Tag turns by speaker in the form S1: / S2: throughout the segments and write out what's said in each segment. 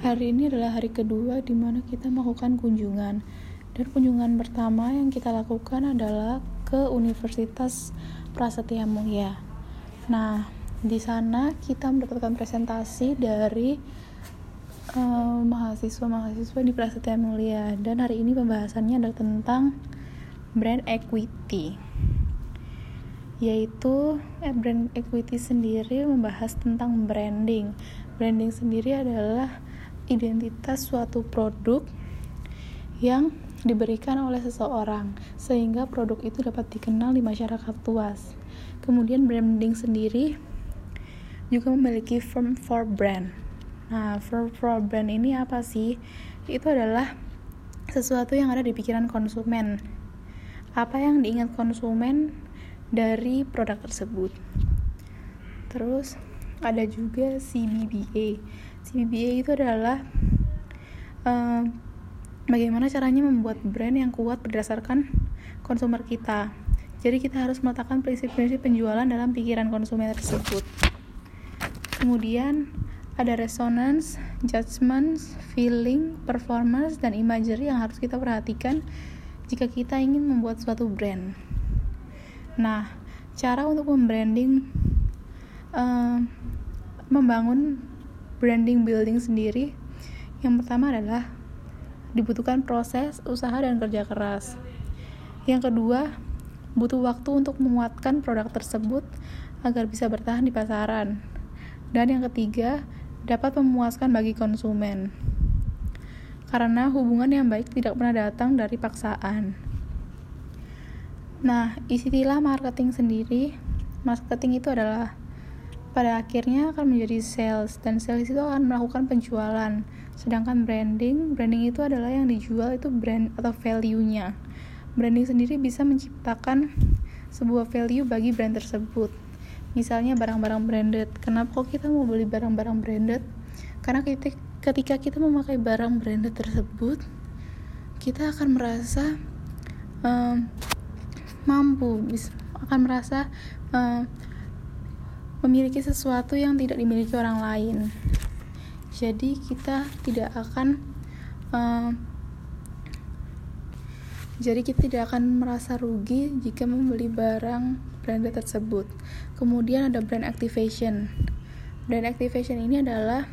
S1: Hari ini adalah hari kedua di mana kita melakukan kunjungan. Dan kunjungan pertama yang kita lakukan adalah ke Universitas Prasetya Mulia. Nah, di sana kita mendapatkan presentasi dari uh, mahasiswa-mahasiswa di Prasetya Mulia dan hari ini pembahasannya adalah tentang brand equity yaitu eh, brand equity sendiri membahas tentang branding branding sendiri adalah identitas suatu produk yang diberikan oleh seseorang sehingga produk itu dapat dikenal di masyarakat luas. Kemudian branding sendiri juga memiliki firm for brand. Nah, firm for brand ini apa sih? Itu adalah sesuatu yang ada di pikiran konsumen. Apa yang diingat konsumen dari produk tersebut. Terus ada juga CBBA. CBBA itu adalah uh, bagaimana caranya membuat brand yang kuat berdasarkan konsumer kita. Jadi kita harus meletakkan prinsip-prinsip penjualan dalam pikiran konsumen tersebut. Kemudian ada resonance, judgment, feeling, performance, dan imagery yang harus kita perhatikan jika kita ingin membuat suatu brand. Nah, cara untuk membranding, uh, membangun branding building sendiri yang pertama adalah dibutuhkan proses, usaha, dan kerja keras. Yang kedua, butuh waktu untuk menguatkan produk tersebut agar bisa bertahan di pasaran. Dan yang ketiga, dapat memuaskan bagi konsumen. Karena hubungan yang baik tidak pernah datang dari paksaan. Nah, istilah marketing sendiri, marketing itu adalah pada akhirnya akan menjadi sales dan sales itu akan melakukan penjualan. Sedangkan branding branding itu adalah yang dijual itu brand atau value-nya. Branding sendiri bisa menciptakan sebuah value bagi brand tersebut. Misalnya barang-barang branded. Kenapa kok kita mau beli barang-barang branded? Karena ketika kita memakai barang branded tersebut kita akan merasa um, mampu akan merasa um, memiliki sesuatu yang tidak dimiliki orang lain. Jadi kita tidak akan uh, jadi kita tidak akan merasa rugi jika membeli barang branded tersebut. Kemudian ada brand activation. Brand activation ini adalah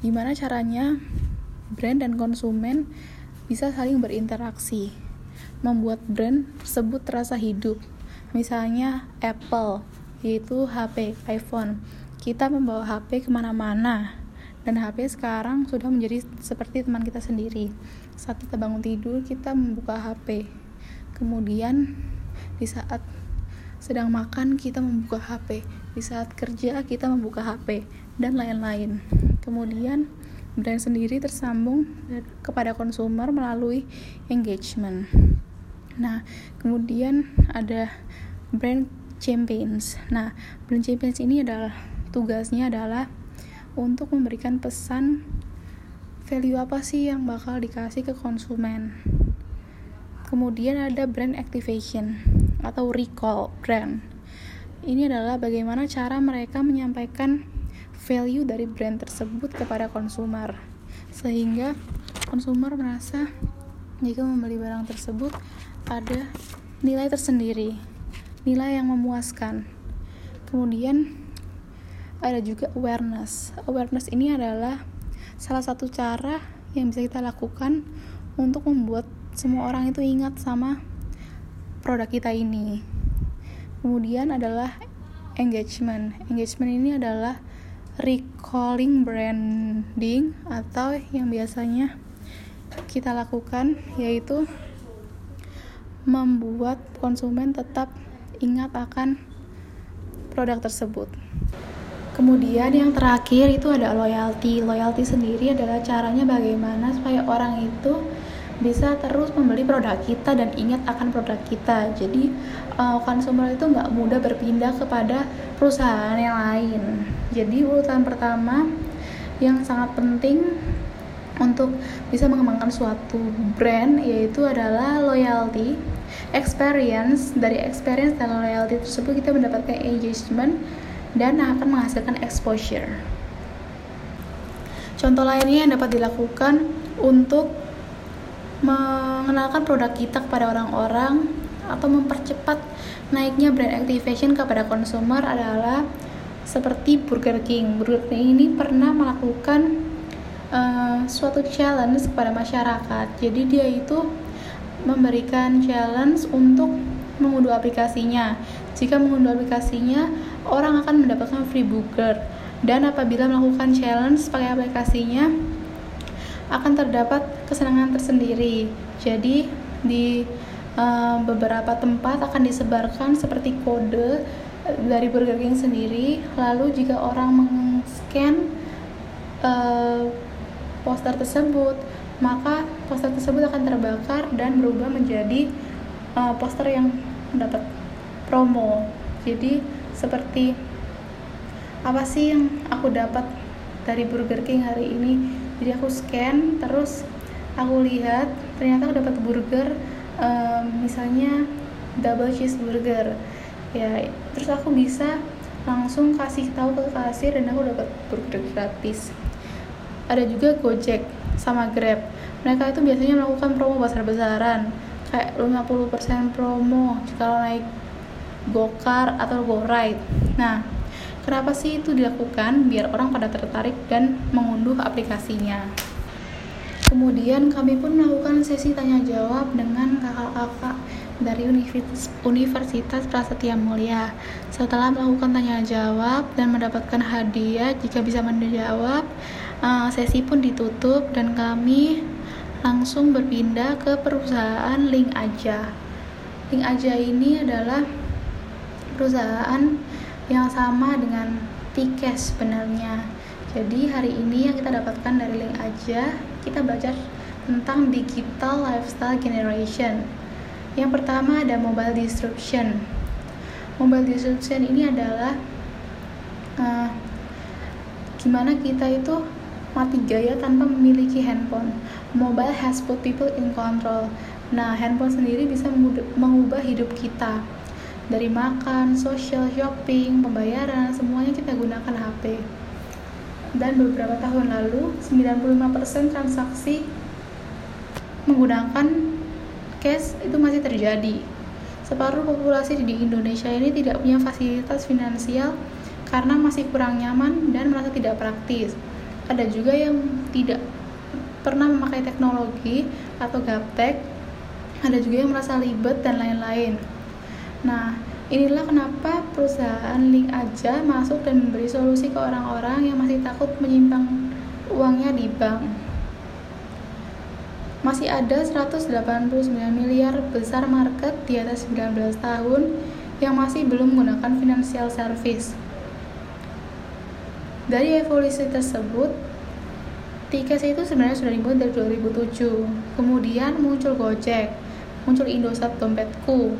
S1: gimana caranya brand dan konsumen bisa saling berinteraksi, membuat brand tersebut terasa hidup. Misalnya Apple yaitu HP iPhone. Kita membawa HP ke mana-mana dan HP sekarang sudah menjadi seperti teman kita sendiri. Saat kita bangun tidur, kita membuka HP. Kemudian di saat sedang makan kita membuka HP, di saat kerja kita membuka HP dan lain-lain. Kemudian brand sendiri tersambung kepada konsumer melalui engagement. Nah, kemudian ada brand champions. Nah, brand champions ini adalah tugasnya adalah untuk memberikan pesan value apa sih yang bakal dikasih ke konsumen. Kemudian ada brand activation atau recall brand. Ini adalah bagaimana cara mereka menyampaikan value dari brand tersebut kepada konsumer sehingga konsumer merasa jika membeli barang tersebut ada nilai tersendiri nilai yang memuaskan. Kemudian ada juga awareness. Awareness ini adalah salah satu cara yang bisa kita lakukan untuk membuat semua orang itu ingat sama produk kita ini. Kemudian adalah engagement. Engagement ini adalah recalling branding atau yang biasanya kita lakukan yaitu membuat konsumen tetap ingat akan produk tersebut. Kemudian yang terakhir itu ada loyalty. Loyalty sendiri adalah caranya bagaimana supaya orang itu bisa terus membeli produk kita dan ingat akan produk kita. Jadi uh, konsumer itu nggak mudah berpindah kepada perusahaan yang lain. Jadi urutan pertama yang sangat penting untuk bisa mengembangkan suatu brand yaitu adalah loyalty experience dari experience dan loyalty tersebut kita mendapatkan engagement dan akan menghasilkan exposure Contoh lainnya yang dapat dilakukan untuk mengenalkan produk kita kepada orang-orang atau mempercepat naiknya brand activation kepada konsumer adalah seperti Burger King. Burger King ini pernah melakukan uh, suatu challenge kepada masyarakat. Jadi dia itu memberikan challenge untuk mengunduh aplikasinya. Jika mengunduh aplikasinya, orang akan mendapatkan free burger. Dan apabila melakukan challenge pakai aplikasinya, akan terdapat kesenangan tersendiri. Jadi di uh, beberapa tempat akan disebarkan seperti kode dari Burger King sendiri. Lalu jika orang meng-scan uh, poster tersebut, maka poster tersebut akan terbakar dan berubah menjadi uh, poster yang mendapat promo. Jadi seperti apa sih yang aku dapat dari Burger King hari ini? jadi aku scan terus aku lihat ternyata aku dapat burger um, misalnya double cheeseburger ya terus aku bisa langsung kasih tahu ke kasir dan aku dapat burger gratis ada juga Gojek sama Grab mereka itu biasanya melakukan promo besar-besaran kayak 50% promo kalau naik Gokar atau GoRide nah Kenapa sih itu dilakukan? Biar orang pada tertarik dan mengunduh aplikasinya. Kemudian kami pun melakukan sesi tanya jawab dengan kakak-kakak dari Universitas, Prasetya Mulia. Setelah melakukan tanya jawab dan mendapatkan hadiah jika bisa menjawab, eh, sesi pun ditutup dan kami langsung berpindah ke perusahaan Link Aja. Link Aja ini adalah perusahaan yang sama dengan tiket sebenarnya. Jadi hari ini yang kita dapatkan dari link aja, kita belajar tentang digital lifestyle generation. Yang pertama ada mobile disruption. Mobile disruption ini adalah uh, gimana kita itu mati gaya tanpa memiliki handphone. Mobile has put people in control. Nah, handphone sendiri bisa mengubah hidup kita dari makan, social shopping, pembayaran, semuanya kita gunakan HP. Dan beberapa tahun lalu, 95% transaksi menggunakan cash itu masih terjadi. Separuh populasi di Indonesia ini tidak punya fasilitas finansial karena masih kurang nyaman dan merasa tidak praktis. Ada juga yang tidak pernah memakai teknologi atau gaptek, ada juga yang merasa ribet dan lain-lain. Nah, inilah kenapa perusahaan Link aja masuk dan memberi solusi ke orang-orang yang masih takut menyimpan uangnya di bank. Masih ada 189 miliar besar market di atas 19 tahun yang masih belum menggunakan financial service. Dari evolusi tersebut, tiket itu sebenarnya sudah dibuat dari 2007. Kemudian muncul Gojek, muncul Indosat Dompetku,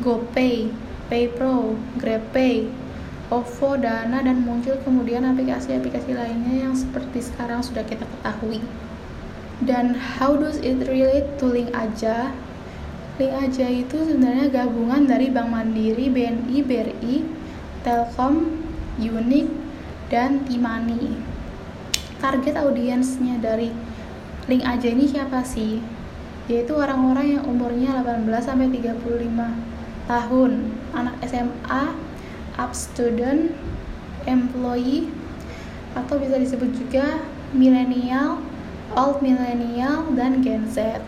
S1: GoPay, PayPro, GrabPay, OVO, Dana, dan muncul kemudian aplikasi-aplikasi lainnya yang seperti sekarang sudah kita ketahui. Dan how does it relate to Link Aja? Link Aja itu sebenarnya gabungan dari Bank Mandiri, BNI, BRI, Telkom, Unik, dan Timani. Target audiensnya dari Link Aja ini siapa sih? Yaitu orang-orang yang umurnya 18 sampai 35 tahun anak SMA up student employee atau bisa disebut juga milenial old millennial dan Gen Z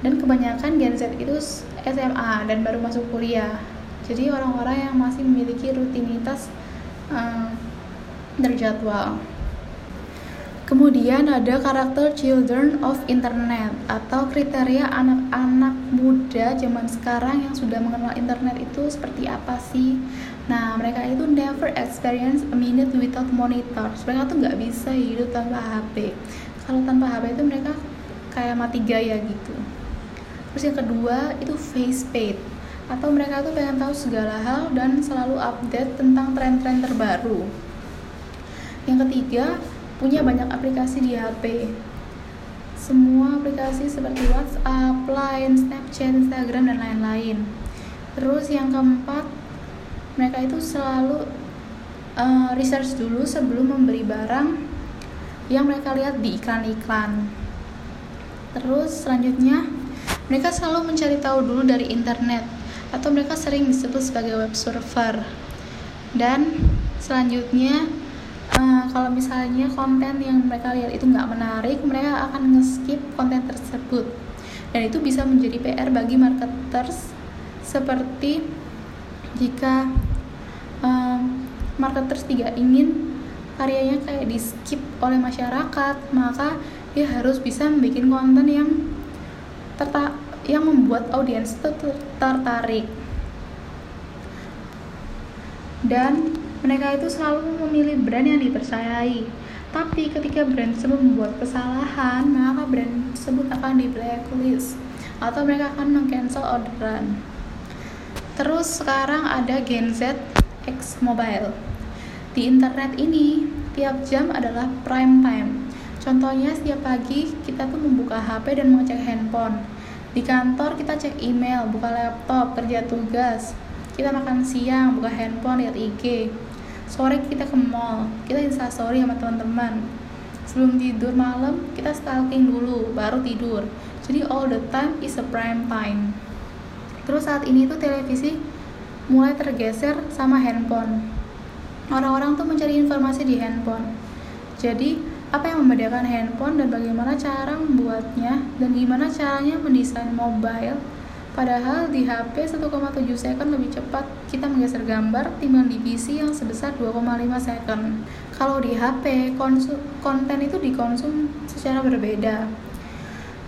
S1: dan kebanyakan Gen Z itu SMA dan baru masuk kuliah jadi orang-orang yang masih memiliki rutinitas um, terjadwal Kemudian ada karakter children of internet atau kriteria anak-anak muda zaman sekarang yang sudah mengenal internet itu seperti apa sih? Nah, mereka itu never experience a minute without monitor. Mereka tuh nggak bisa hidup tanpa HP. Kalau tanpa HP itu mereka kayak mati gaya gitu. Terus yang kedua itu face paid atau mereka tuh pengen tahu segala hal dan selalu update tentang tren-tren terbaru. Yang ketiga, punya banyak aplikasi di HP semua aplikasi seperti WhatsApp, Line, Snapchat, Instagram, dan lain-lain. Terus yang keempat, mereka itu selalu uh, research dulu sebelum memberi barang yang mereka lihat di iklan-iklan. Terus selanjutnya, mereka selalu mencari tahu dulu dari internet atau mereka sering disebut sebagai web server. Dan selanjutnya, uh, kalau misalnya konten yang mereka lihat itu nggak menarik, mereka akan nge-skip konten tersebut. Dan itu bisa menjadi PR bagi marketers seperti jika uh, marketers tidak ingin karyanya kayak di skip oleh masyarakat, maka dia harus bisa membuat konten yang terta yang membuat audiens tertarik. Dan mereka itu selalu memilih brand yang dipercayai. Tapi ketika brand tersebut membuat kesalahan maka brand tersebut akan di blacklist atau mereka akan meng-cancel orderan. Terus sekarang ada Gen Z X Mobile di internet ini tiap jam adalah prime time Contohnya setiap pagi kita tuh membuka HP dan mengecek handphone. Di kantor kita cek email, buka laptop, kerja tugas. Kita makan siang, buka handphone, lihat IG. Sore kita ke mall, kita instastory sama teman-teman. Sebelum tidur malam, kita stalking dulu, baru tidur. Jadi all the time is a prime time. Terus saat ini tuh televisi mulai tergeser sama handphone. Orang-orang tuh mencari informasi di handphone. Jadi apa yang membedakan handphone dan bagaimana cara membuatnya dan gimana caranya mendesain mobile? Padahal di HP 1,7 second lebih cepat kita menggeser gambar timbang di PC yang sebesar 2,5 second. Kalau di HP konten itu dikonsum secara berbeda.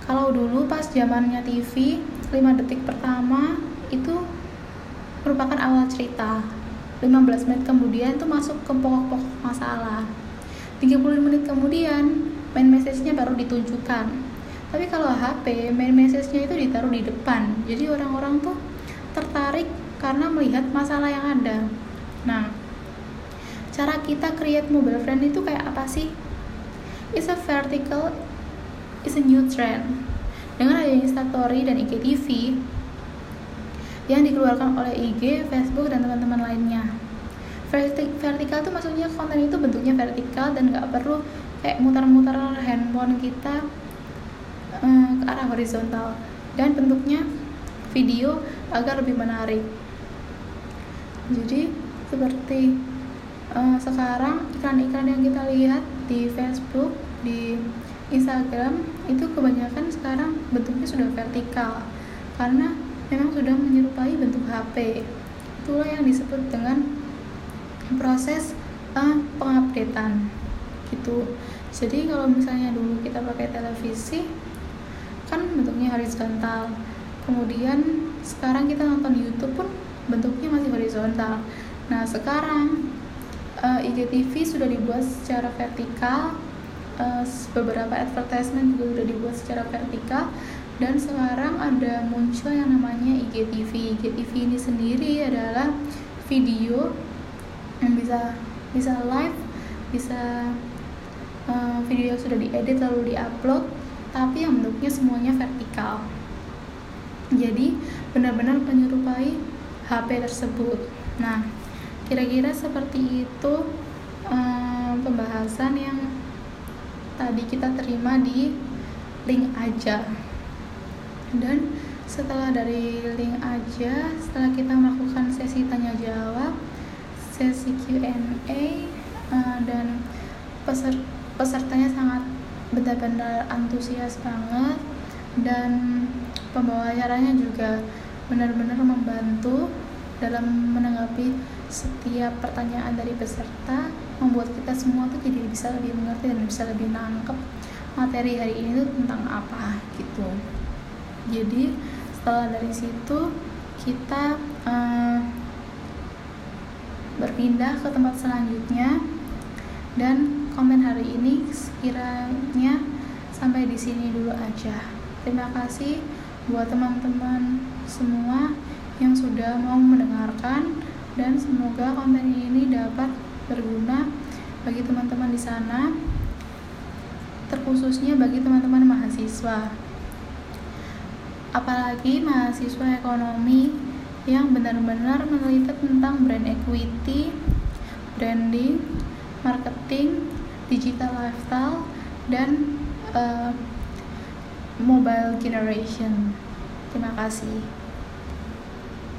S1: Kalau dulu pas zamannya TV 5 detik pertama itu merupakan awal cerita 15 menit kemudian itu masuk ke pokok-pokok masalah. 30 menit kemudian main message-nya baru ditunjukkan. Tapi kalau HP main message-nya itu ditaruh di depan. Jadi orang-orang tuh tertarik karena melihat masalah yang ada. Nah cara kita create mobile friend itu kayak apa sih? Is a vertical is a new trend. Dengan adanya Instastory dan IGTV yang dikeluarkan oleh IG, Facebook, dan teman-teman lainnya. Vertikal tuh maksudnya konten itu bentuknya vertikal dan nggak perlu kayak muter-muter handphone kita um, ke arah horizontal. Dan bentuknya video agar lebih menarik. Jadi seperti uh, sekarang iklan-iklan yang kita lihat di Facebook di Instagram itu kebanyakan sekarang bentuknya sudah vertikal. Karena memang sudah menyerupai bentuk HP itulah yang disebut dengan proses uh, pengupdatean gitu. Jadi kalau misalnya dulu kita pakai televisi kan bentuknya horizontal. Kemudian sekarang kita nonton YouTube pun bentuknya masih horizontal. Nah sekarang uh, IGTV sudah dibuat secara vertikal uh, beberapa advertisement juga sudah dibuat secara vertikal dan sekarang ada muncul yang namanya IGTV IGTV ini sendiri adalah video yang bisa bisa live bisa uh, video yang sudah diedit lalu diupload tapi yang bentuknya semuanya vertikal. Jadi benar-benar menyerupai HP tersebut. Nah kira-kira seperti itu um, pembahasan yang tadi kita terima di link aja dan setelah dari link aja setelah kita melakukan sesi tanya jawab sesi Q&A uh, eh, dan peser pesertanya sangat benar-benar antusias banget dan pembawa acaranya juga benar-benar membantu dalam menanggapi setiap pertanyaan dari peserta membuat kita semua tuh jadi bisa lebih mengerti dan bisa lebih nangkep materi hari ini tuh tentang apa gitu jadi setelah dari situ kita uh, berpindah ke tempat selanjutnya dan komen hari ini sekiranya sampai di sini dulu aja. Terima kasih buat teman-teman semua yang sudah mau mendengarkan dan semoga konten ini dapat berguna bagi teman-teman di sana terkhususnya bagi teman-teman mahasiswa apalagi mahasiswa ekonomi yang benar-benar meneliti tentang brand equity, branding, marketing, digital lifestyle, dan uh, mobile generation. Terima kasih.